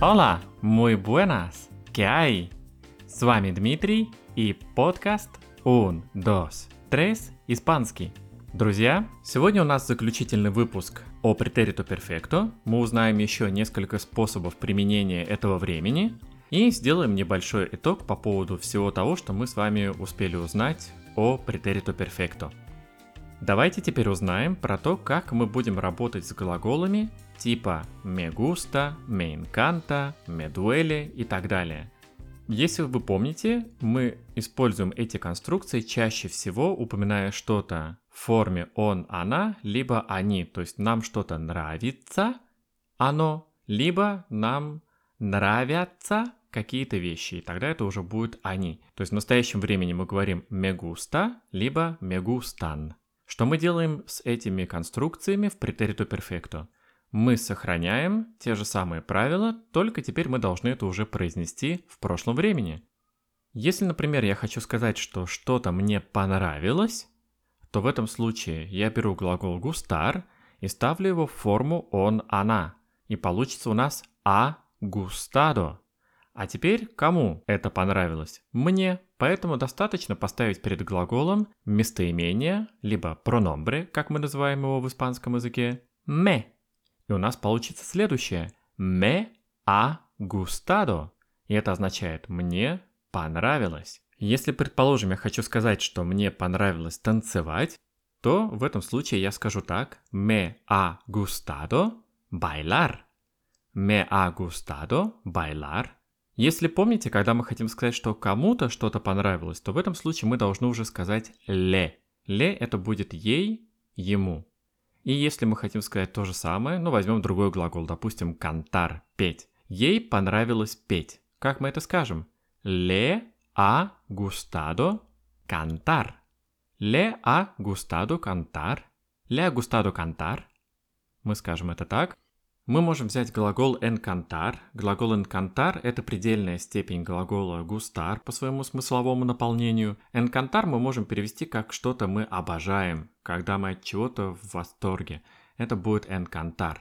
Hola, muy buenas, ¿qué hay? С вами Дмитрий и подкаст Un, dos, tres, испанский. Друзья, сегодня у нас заключительный выпуск о претериту перфекто. Мы узнаем еще несколько способов применения этого времени и сделаем небольшой итог по поводу всего того, что мы с вами успели узнать о претериту перфекто. Давайте теперь узнаем про то, как мы будем работать с глаголами типа me gusta, me encanta, me duele и так далее. Если вы помните, мы используем эти конструкции чаще всего, упоминая что-то в форме он, она, либо они. То есть нам что-то нравится, оно, либо нам нравятся какие-то вещи, и тогда это уже будет они. То есть в настоящем времени мы говорим gusta, либо gustan. Что мы делаем с этими конструкциями в претериту перфекто? Мы сохраняем те же самые правила, только теперь мы должны это уже произнести в прошлом времени. Если, например, я хочу сказать, что что-то мне понравилось, то в этом случае я беру глагол gustar и ставлю его в форму он, она. И получится у нас а gustado. А теперь кому это понравилось? Мне. Поэтому достаточно поставить перед глаголом местоимение, либо прономбре, как мы называем его в испанском языке, me. И у нас получится следующее. Me ha gustado. И это означает «мне понравилось». Если, предположим, я хочу сказать, что мне понравилось танцевать, то в этом случае я скажу так. Me ha gustado bailar. Me ha gustado bailar. Если помните, когда мы хотим сказать, что кому-то что-то понравилось, то в этом случае мы должны уже сказать «ле». «Ле» это будет ей, ему. И если мы хотим сказать то же самое, ну возьмем другой глагол, допустим, «кантар» – «петь». Ей понравилось петь. Как мы это скажем? «Le ha gustado cantar». «Le ha gustado cantar». «Le ha gustado cantar». Мы скажем это так. Мы можем взять глагол encantar. Глагол encantar – это предельная степень глагола gustar по своему смысловому наполнению. Encantar мы можем перевести как что-то мы обожаем, когда мы от чего-то в восторге. Это будет encantar.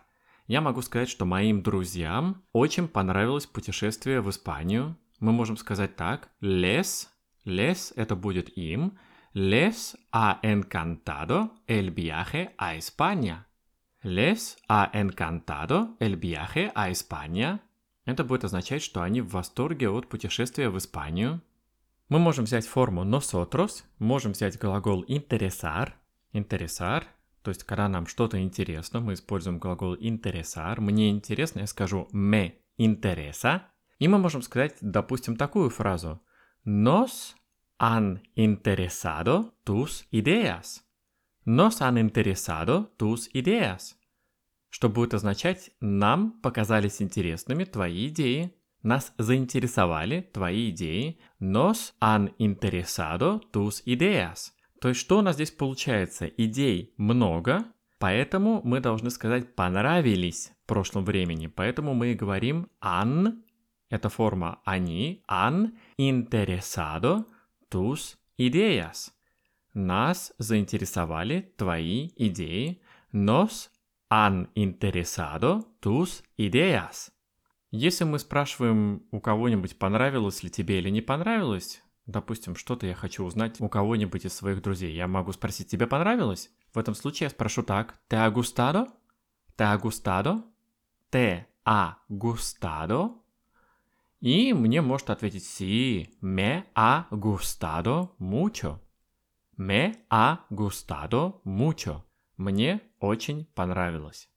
Я могу сказать, что моим друзьям очень понравилось путешествие в Испанию. Мы можем сказать так. Les, les – это будет им. Les ha encantado el viaje a España. Les ha encantado el viaje a España. Это будет означать, что они в восторге от путешествия в Испанию. Мы можем взять форму nosotros, можем взять глагол interesar. Interesar, то есть когда нам что-то интересно, мы используем глагол interesar. Мне интересно, я скажу me interesa. И мы можем сказать, допустим, такую фразу. Nos han interesado tus ideas. Nos han interesado tus ideas. Что будет означать «нам показались интересными твои идеи». Нас заинтересовали твои идеи. Nos han interesado tus ideas. То есть что у нас здесь получается? Идей много, поэтому мы должны сказать «понравились» в прошлом времени. Поэтому мы говорим «an» – это форма «они», «an interesado tus ideas». Нас заинтересовали твои идеи. Nos han interesado tus ideas. Если мы спрашиваем у кого-нибудь, понравилось ли тебе или не понравилось, допустим, что-то я хочу узнать у кого-нибудь из своих друзей, я могу спросить, тебе понравилось? В этом случае я спрошу так, ¿te ha gustado? ¿te ha gustado? И мне может ответить me ha gustado mucho. Me ha gustado mucho. Мне очень понравилось.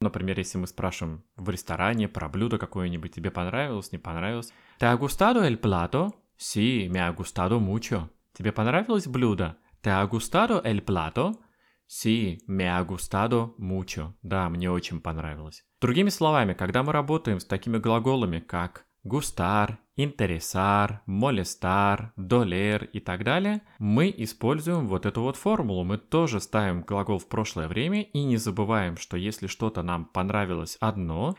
Например, если мы спрашиваем в ресторане про блюдо какое-нибудь, тебе понравилось, не понравилось. ¿Te ha gustado el plato? Sí, me ha gustado mucho. Тебе понравилось блюдо? ¿Te ha gustado el plato? Sí, me ha gustado mucho. Да, мне очень понравилось. Другими словами, когда мы работаем с такими глаголами, как gustar, интересар, molestar, doler и так далее, мы используем вот эту вот формулу. Мы тоже ставим глагол в прошлое время и не забываем, что если что-то нам понравилось одно,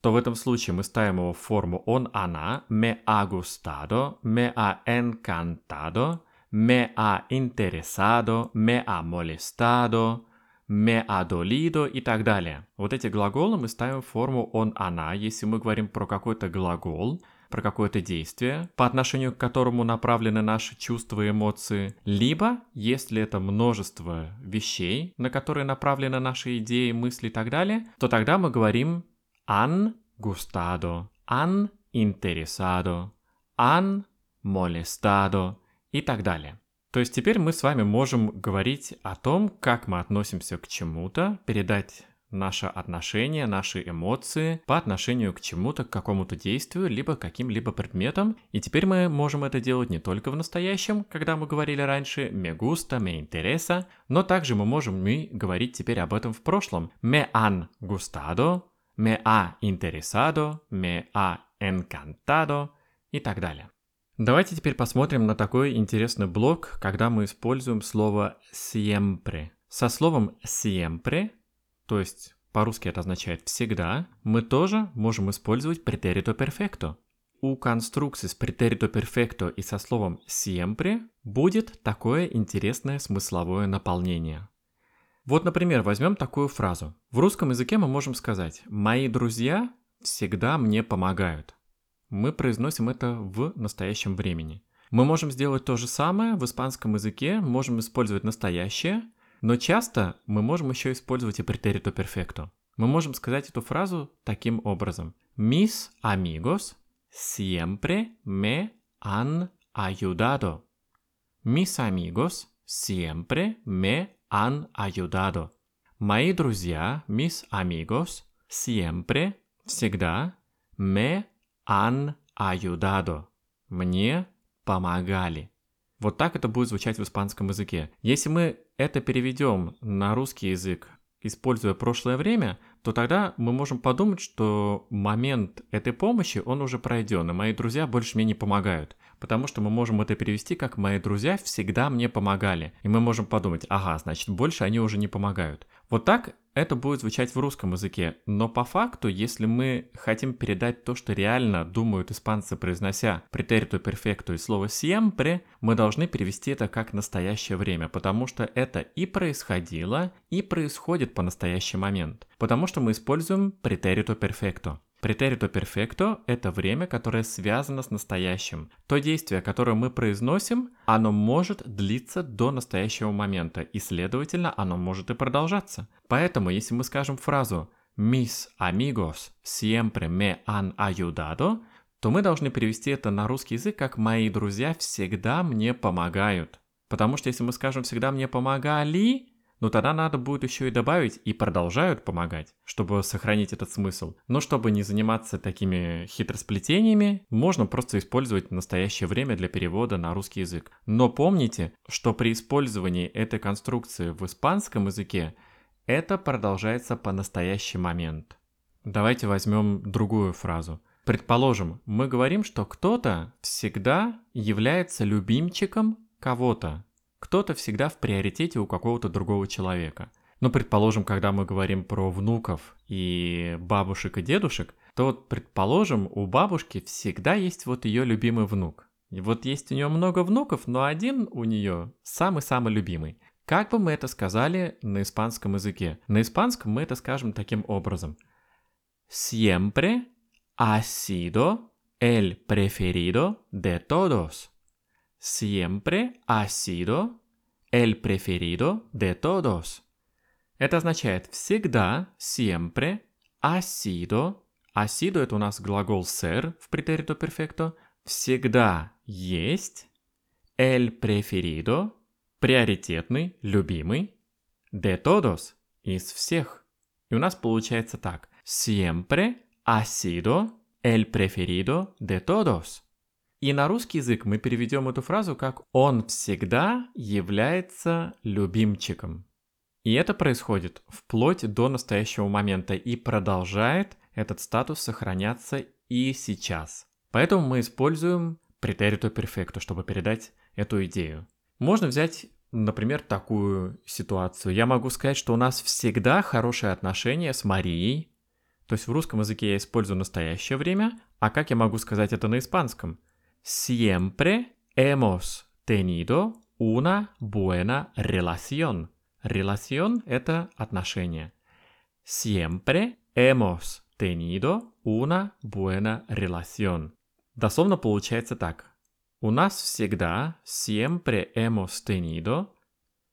то в этом случае мы ставим его в форму он, она, me ha gustado, me ha encantado, me ha interesado, me ha molestado, me ha dolido и так далее. Вот эти глаголы мы ставим в форму он, она, если мы говорим про какой-то глагол, про какое-то действие, по отношению к которому направлены наши чувства и эмоции, либо, если это множество вещей, на которые направлены наши идеи, мысли и так далее, то тогда мы говорим han gustado, han interesado, han molestado и так далее. То есть теперь мы с вами можем говорить о том, как мы относимся к чему-то, передать наше отношение, наши эмоции по отношению к чему-то, к какому-то действию, либо каким-либо предметам. И теперь мы можем это делать не только в настоящем, когда мы говорили раньше «me gusta», «me interesa», но также мы можем и говорить теперь об этом в прошлом. «Me han gustado», «me ha interesado», «me ha encantado» и так далее. Давайте теперь посмотрим на такой интересный блок, когда мы используем слово siempre. Со словом siempre то есть по-русски это означает «всегда», мы тоже можем использовать претерито перфекто. У конструкции с претерито перфекто и со словом siempre будет такое интересное смысловое наполнение. Вот, например, возьмем такую фразу. В русском языке мы можем сказать «мои друзья всегда мне помогают». Мы произносим это в настоящем времени. Мы можем сделать то же самое в испанском языке, можем использовать настоящее, но часто мы можем еще использовать и претерито перфекто. Мы можем сказать эту фразу таким образом. Mis amigos siempre me han ayudado. Mis amigos siempre me han ayudado. Мои друзья, mis amigos, siempre, всегда, me han ayudado. Мне помогали. Вот так это будет звучать в испанском языке. Если мы это переведем на русский язык, используя прошлое время, то тогда мы можем подумать, что момент этой помощи, он уже пройден, и мои друзья больше мне не помогают. Потому что мы можем это перевести как «мои друзья всегда мне помогали». И мы можем подумать, ага, значит, больше они уже не помогают. Вот так это будет звучать в русском языке, но по факту, если мы хотим передать то, что реально думают испанцы, произнося претериту перфекту и слово siempre, мы должны перевести это как настоящее время, потому что это и происходило, и происходит по настоящий момент, потому что мы используем претериту перфекту. Претерито перфекто – это время, которое связано с настоящим. То действие, которое мы произносим, оно может длиться до настоящего момента, и, следовательно, оно может и продолжаться. Поэтому, если мы скажем фразу «Mis amigos siempre me han ayudado», то мы должны перевести это на русский язык как «Мои друзья всегда мне помогают». Потому что если мы скажем «всегда мне помогали», но тогда надо будет еще и добавить и продолжают помогать, чтобы сохранить этот смысл. Но чтобы не заниматься такими хитросплетениями, можно просто использовать настоящее время для перевода на русский язык. Но помните, что при использовании этой конструкции в испанском языке это продолжается по настоящий момент. Давайте возьмем другую фразу. Предположим, мы говорим, что кто-то всегда является любимчиком кого-то, кто-то всегда в приоритете у какого-то другого человека. Но, предположим, когда мы говорим про внуков и бабушек и дедушек, то предположим, у бабушки всегда есть вот ее любимый внук. И вот есть у нее много внуков, но один у нее самый-самый любимый. Как бы мы это сказали на испанском языке? На испанском мы это скажем таким образом. Siempre ha sido el preferido de todos siempre ha sido el preferido de todos. Это означает всегда, siempre, ha sido, ha sido это у нас глагол ser в претерито перфекто, всегда есть, el preferido, приоритетный, любимый, de todos, из всех. И у нас получается так, siempre ha sido el preferido de todos. И на русский язык мы переведем эту фразу как «он всегда является любимчиком». И это происходит вплоть до настоящего момента и продолжает этот статус сохраняться и сейчас. Поэтому мы используем претерито перфекто, чтобы передать эту идею. Можно взять, например, такую ситуацию. Я могу сказать, что у нас всегда хорошие отношения с Марией. То есть в русском языке я использую настоящее время, а как я могу сказать это на испанском? Siempre hemos tenido una buena relación. Relación – это отношение. Siempre hemos tenido una buena relación. Дословно получается так. У нас всегда siempre hemos tenido,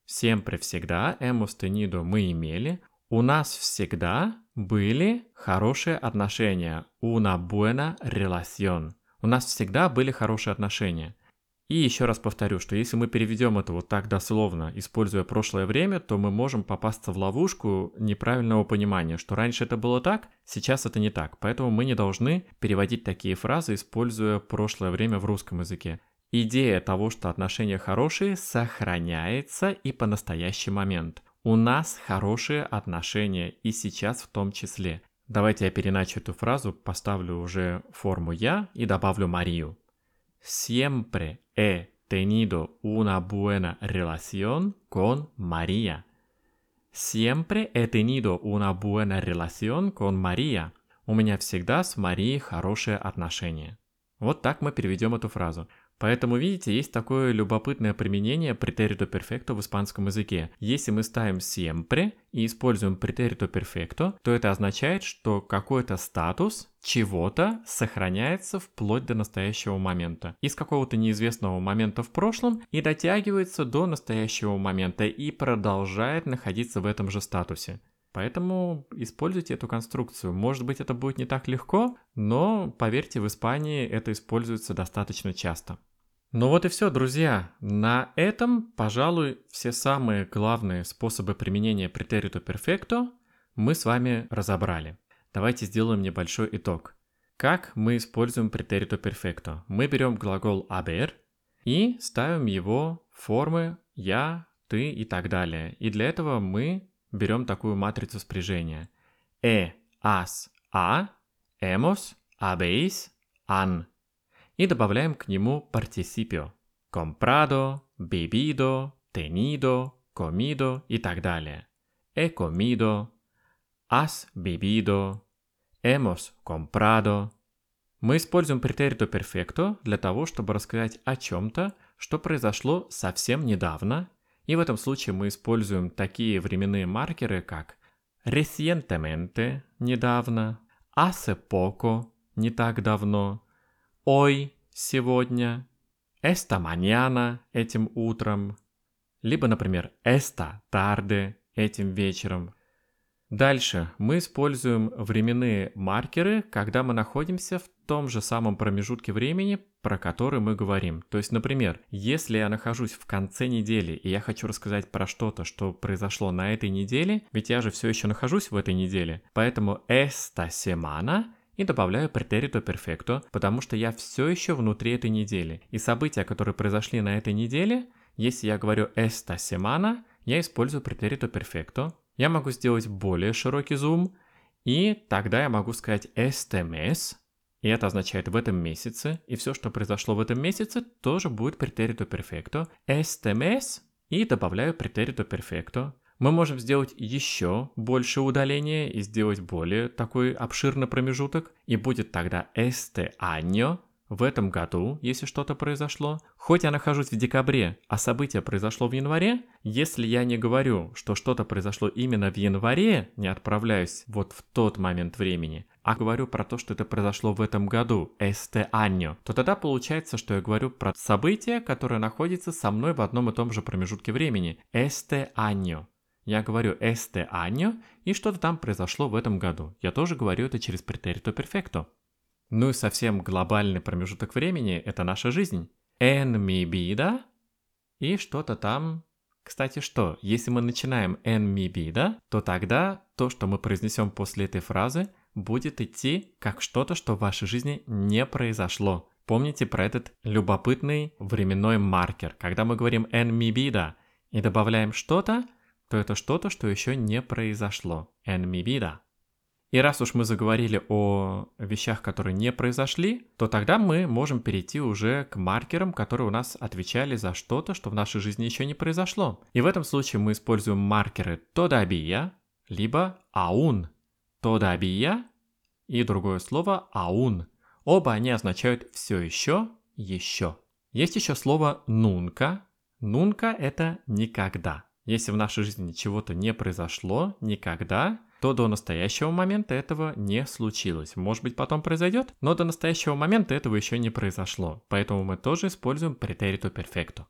siempre всегда hemos tenido мы имели, у нас всегда были хорошие отношения, una buena relación. У нас всегда были хорошие отношения. И еще раз повторю, что если мы переведем это вот так дословно, используя прошлое время, то мы можем попасться в ловушку неправильного понимания, что раньше это было так, сейчас это не так. Поэтому мы не должны переводить такие фразы, используя прошлое время в русском языке. Идея того, что отношения хорошие, сохраняется и по настоящий момент. У нас хорошие отношения и сейчас в том числе. Давайте я переначу эту фразу, поставлю уже форму «я» и добавлю Марию. Siempre he tenido una buena relación con María. Siempre he tenido una buena relación con María. У меня всегда с Марией хорошие отношения. Вот так мы переведем эту фразу. Поэтому, видите, есть такое любопытное применение претерито перфекто в испанском языке. Если мы ставим siempre и используем претерито перфекто, то это означает, что какой-то статус чего-то сохраняется вплоть до настоящего момента. Из какого-то неизвестного момента в прошлом и дотягивается до настоящего момента и продолжает находиться в этом же статусе. Поэтому используйте эту конструкцию. Может быть, это будет не так легко, но поверьте, в Испании это используется достаточно часто. Ну вот и все, друзья. На этом, пожалуй, все самые главные способы применения претерито перфекто мы с вами разобрали. Давайте сделаем небольшой итог. Как мы используем претерито перфекто? Мы берем глагол haber и ставим его в формы я, ты и так далее. И для этого мы берем такую матрицу спряжения. E, as, a, hemos, habéis, han и добавляем к нему participiо. Comprado, bebido, tenido, comido и так далее. He comido, has bebido, hemos comprado. Мы используем претерито перфекто для того, чтобы рассказать о чем-то, что произошло совсем недавно, и в этом случае мы используем такие временные маркеры, как recientemente – недавно, hace poco – не так давно, hoy сегодня, esta mañana этим утром, либо, например, esta tarde этим вечером. Дальше мы используем временные маркеры, когда мы находимся в том же самом промежутке времени, про который мы говорим. То есть, например, если я нахожусь в конце недели и я хочу рассказать про что-то, что произошло на этой неделе, ведь я же все еще нахожусь в этой неделе, поэтому esta semana и добавляю претерито перфекто, потому что я все еще внутри этой недели. И события, которые произошли на этой неделе, если я говорю esta semana, я использую претерито перфекто. Я могу сделать более широкий зум, и тогда я могу сказать este mes, и это означает в этом месяце, и все, что произошло в этом месяце, тоже будет претерито перфекто. Este mes, и добавляю претерито перфекто. Мы можем сделать еще больше удаления и сделать более такой обширный промежуток. И будет тогда este año в этом году, если что-то произошло. Хоть я нахожусь в декабре, а событие произошло в январе, если я не говорю, что что-то произошло именно в январе, не отправляюсь вот в тот момент времени, а говорю про то, что это произошло в этом году, este año, то тогда получается, что я говорю про событие, которое находится со мной в одном и том же промежутке времени, este año. Я говорю este año, и что-то там произошло в этом году. Я тоже говорю это через претерито перфекто. Ну и совсем глобальный промежуток времени – это наша жизнь. En mi vida и что-то там. Кстати, что, если мы начинаем en mi vida, то тогда то, что мы произнесем после этой фразы, будет идти как что-то, что в вашей жизни не произошло. Помните про этот любопытный временной маркер. Когда мы говорим en mi vida и добавляем что-то, то это что-то, что еще не произошло. En mi vida. И раз уж мы заговорили о вещах, которые не произошли, то тогда мы можем перейти уже к маркерам, которые у нас отвечали за что-то, что в нашей жизни еще не произошло. И в этом случае мы используем маркеры todavía, либо aún. Todavía и другое слово aún. Оба они означают все еще, еще. Есть еще слово nunca, Нунка – это никогда. Если в нашей жизни чего-то не произошло никогда, то до настоящего момента этого не случилось. Может быть, потом произойдет, но до настоящего момента этого еще не произошло. Поэтому мы тоже используем претерито перфекто.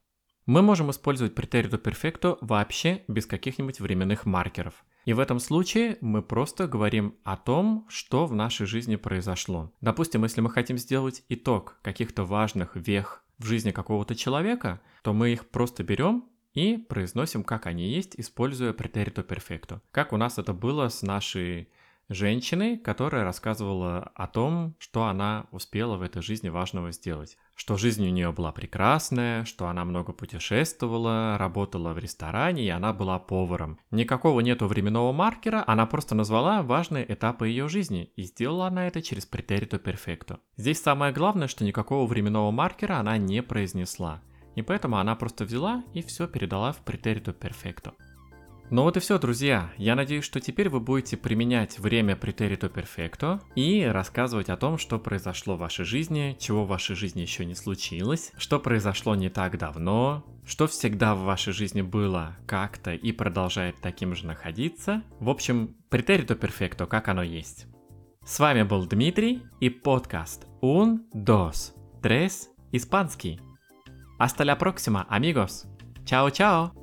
Мы можем использовать претерито перфекто вообще без каких-нибудь временных маркеров. И в этом случае мы просто говорим о том, что в нашей жизни произошло. Допустим, если мы хотим сделать итог каких-то важных вех в жизни какого-то человека, то мы их просто берем и произносим, как они есть, используя претерито перфекто. Как у нас это было с нашей женщиной, которая рассказывала о том, что она успела в этой жизни важного сделать. Что жизнь у нее была прекрасная, что она много путешествовала, работала в ресторане, и она была поваром. Никакого нету временного маркера, она просто назвала важные этапы ее жизни, и сделала она это через претерито перфекто. Здесь самое главное, что никакого временного маркера она не произнесла. И поэтому она просто взяла и все передала в претерито перфекто. Ну вот и все, друзья. Я надеюсь, что теперь вы будете применять время претерито перфекто и рассказывать о том, что произошло в вашей жизни, чего в вашей жизни еще не случилось, что произошло не так давно, что всегда в вашей жизни было как-то и продолжает таким же находиться. В общем, претерито перфекто, как оно есть. С вами был Дмитрий и подкаст Un, dos, tres, испанский. Hasta la próxima, amigos. Chao, chao.